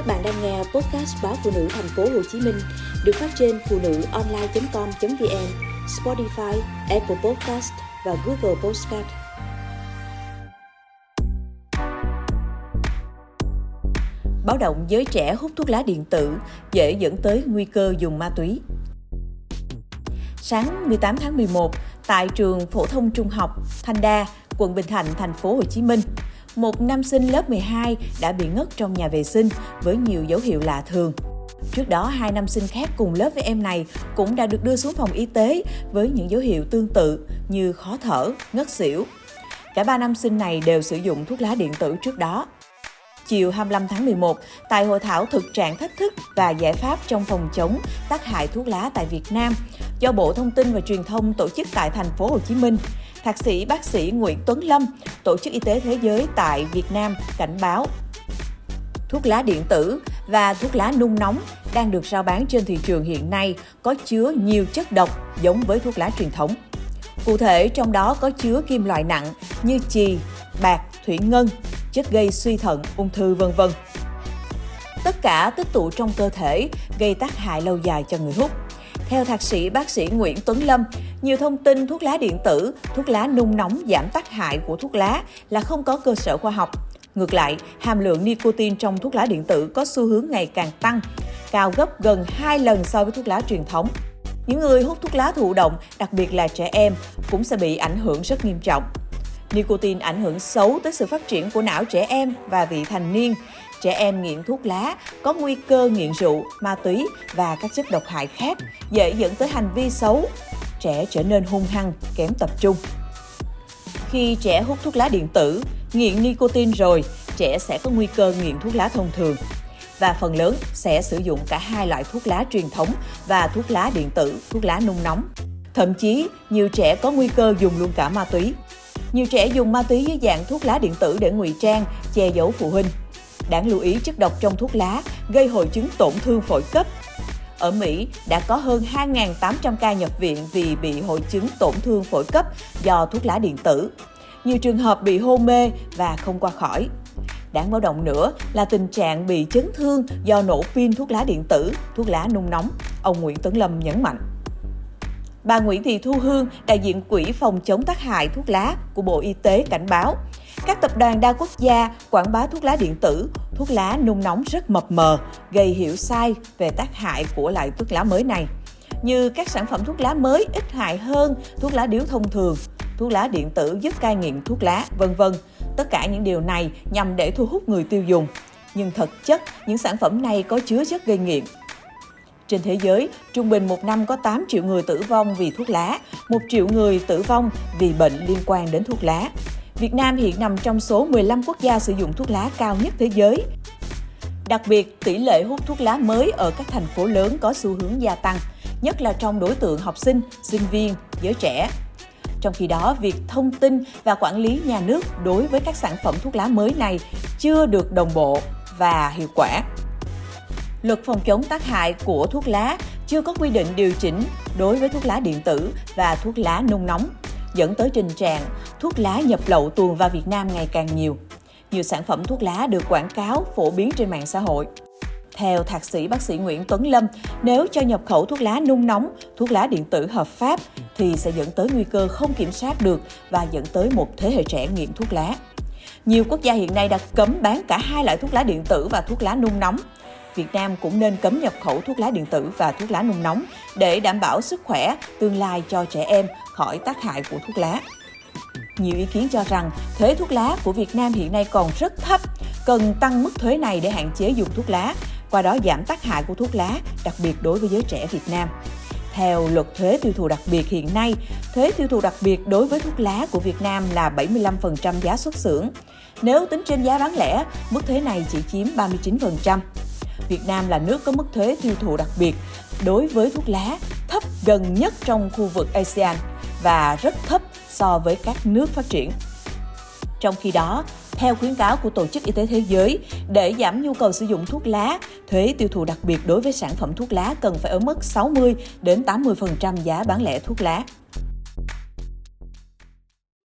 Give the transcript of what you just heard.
Các bạn đang nghe podcast báo phụ nữ thành phố Hồ Chí Minh được phát trên phụ nữ online.com.vn, Spotify, Apple Podcast và Google Podcast. Báo động giới trẻ hút thuốc lá điện tử dễ dẫn tới nguy cơ dùng ma túy. Sáng 18 tháng 11, tại trường phổ thông trung học Thanh Đa, quận Bình Thạnh, thành phố Hồ Chí Minh, một nam sinh lớp 12 đã bị ngất trong nhà vệ sinh với nhiều dấu hiệu lạ thường. Trước đó, hai nam sinh khác cùng lớp với em này cũng đã được đưa xuống phòng y tế với những dấu hiệu tương tự như khó thở, ngất xỉu. Cả ba nam sinh này đều sử dụng thuốc lá điện tử trước đó. Chiều 25 tháng 11, tại hội thảo thực trạng thách thức và giải pháp trong phòng chống tác hại thuốc lá tại Việt Nam do Bộ Thông tin và Truyền thông tổ chức tại thành phố Hồ Chí Minh, Thạc sĩ bác sĩ Nguyễn Tuấn Lâm, Tổ chức Y tế Thế giới tại Việt Nam cảnh báo thuốc lá điện tử và thuốc lá nung nóng đang được rao bán trên thị trường hiện nay có chứa nhiều chất độc giống với thuốc lá truyền thống. Cụ thể trong đó có chứa kim loại nặng như chì, bạc, thủy ngân, chất gây suy thận, ung thư vân vân. Tất cả tích tụ trong cơ thể gây tác hại lâu dài cho người hút. Theo thạc sĩ bác sĩ Nguyễn Tuấn Lâm, nhiều thông tin thuốc lá điện tử, thuốc lá nung nóng giảm tác hại của thuốc lá là không có cơ sở khoa học. Ngược lại, hàm lượng nicotine trong thuốc lá điện tử có xu hướng ngày càng tăng, cao gấp gần 2 lần so với thuốc lá truyền thống. Những người hút thuốc lá thụ động, đặc biệt là trẻ em, cũng sẽ bị ảnh hưởng rất nghiêm trọng. Nicotine ảnh hưởng xấu tới sự phát triển của não trẻ em và vị thành niên. Trẻ em nghiện thuốc lá có nguy cơ nghiện rượu, ma túy và các chất độc hại khác, dễ dẫn tới hành vi xấu. Trẻ trở nên hung hăng, kém tập trung. Khi trẻ hút thuốc lá điện tử, nghiện nicotine rồi, trẻ sẽ có nguy cơ nghiện thuốc lá thông thường và phần lớn sẽ sử dụng cả hai loại thuốc lá truyền thống và thuốc lá điện tử, thuốc lá nung nóng. Thậm chí, nhiều trẻ có nguy cơ dùng luôn cả ma túy. Nhiều trẻ dùng ma túy dưới dạng thuốc lá điện tử để ngụy trang, che giấu phụ huynh. Đáng lưu ý chất độc trong thuốc lá gây hội chứng tổn thương phổi cấp. Ở Mỹ đã có hơn 2.800 ca nhập viện vì bị hội chứng tổn thương phổi cấp do thuốc lá điện tử. Nhiều trường hợp bị hôn mê và không qua khỏi. Đáng báo động nữa là tình trạng bị chấn thương do nổ pin thuốc lá điện tử, thuốc lá nung nóng, ông Nguyễn Tấn Lâm nhấn mạnh. Bà Nguyễn Thị Thu Hương, đại diện Quỹ phòng chống tác hại thuốc lá của Bộ Y tế cảnh báo, các tập đoàn đa quốc gia quảng bá thuốc lá điện tử, thuốc lá nung nóng rất mập mờ, gây hiểu sai về tác hại của loại thuốc lá mới này. Như các sản phẩm thuốc lá mới ít hại hơn thuốc lá điếu thông thường, thuốc lá điện tử giúp cai nghiện thuốc lá, vân vân. Tất cả những điều này nhằm để thu hút người tiêu dùng. Nhưng thực chất, những sản phẩm này có chứa chất gây nghiện, trên thế giới, trung bình một năm có 8 triệu người tử vong vì thuốc lá, 1 triệu người tử vong vì bệnh liên quan đến thuốc lá. Việt Nam hiện nằm trong số 15 quốc gia sử dụng thuốc lá cao nhất thế giới. Đặc biệt, tỷ lệ hút thuốc lá mới ở các thành phố lớn có xu hướng gia tăng, nhất là trong đối tượng học sinh, sinh viên, giới trẻ. Trong khi đó, việc thông tin và quản lý nhà nước đối với các sản phẩm thuốc lá mới này chưa được đồng bộ và hiệu quả. Luật phòng chống tác hại của thuốc lá chưa có quy định điều chỉnh đối với thuốc lá điện tử và thuốc lá nung nóng, dẫn tới tình trạng thuốc lá nhập lậu tuồn vào Việt Nam ngày càng nhiều. Nhiều sản phẩm thuốc lá được quảng cáo phổ biến trên mạng xã hội. Theo thạc sĩ bác sĩ Nguyễn Tuấn Lâm, nếu cho nhập khẩu thuốc lá nung nóng, thuốc lá điện tử hợp pháp thì sẽ dẫn tới nguy cơ không kiểm soát được và dẫn tới một thế hệ trẻ nghiện thuốc lá. Nhiều quốc gia hiện nay đã cấm bán cả hai loại thuốc lá điện tử và thuốc lá nung nóng. Việt Nam cũng nên cấm nhập khẩu thuốc lá điện tử và thuốc lá nung nóng để đảm bảo sức khỏe tương lai cho trẻ em khỏi tác hại của thuốc lá. Nhiều ý kiến cho rằng thuế thuốc lá của Việt Nam hiện nay còn rất thấp, cần tăng mức thuế này để hạn chế dùng thuốc lá, qua đó giảm tác hại của thuốc lá, đặc biệt đối với giới trẻ Việt Nam. Theo luật thuế tiêu thụ đặc biệt hiện nay, thuế tiêu thụ đặc biệt đối với thuốc lá của Việt Nam là 75% giá xuất xưởng. Nếu tính trên giá bán lẻ, mức thuế này chỉ chiếm 39%. Việt Nam là nước có mức thuế tiêu thụ đặc biệt đối với thuốc lá thấp gần nhất trong khu vực ASEAN và rất thấp so với các nước phát triển. Trong khi đó, theo khuyến cáo của Tổ chức Y tế Thế giới, để giảm nhu cầu sử dụng thuốc lá, thuế tiêu thụ đặc biệt đối với sản phẩm thuốc lá cần phải ở mức 60 đến 80% giá bán lẻ thuốc lá.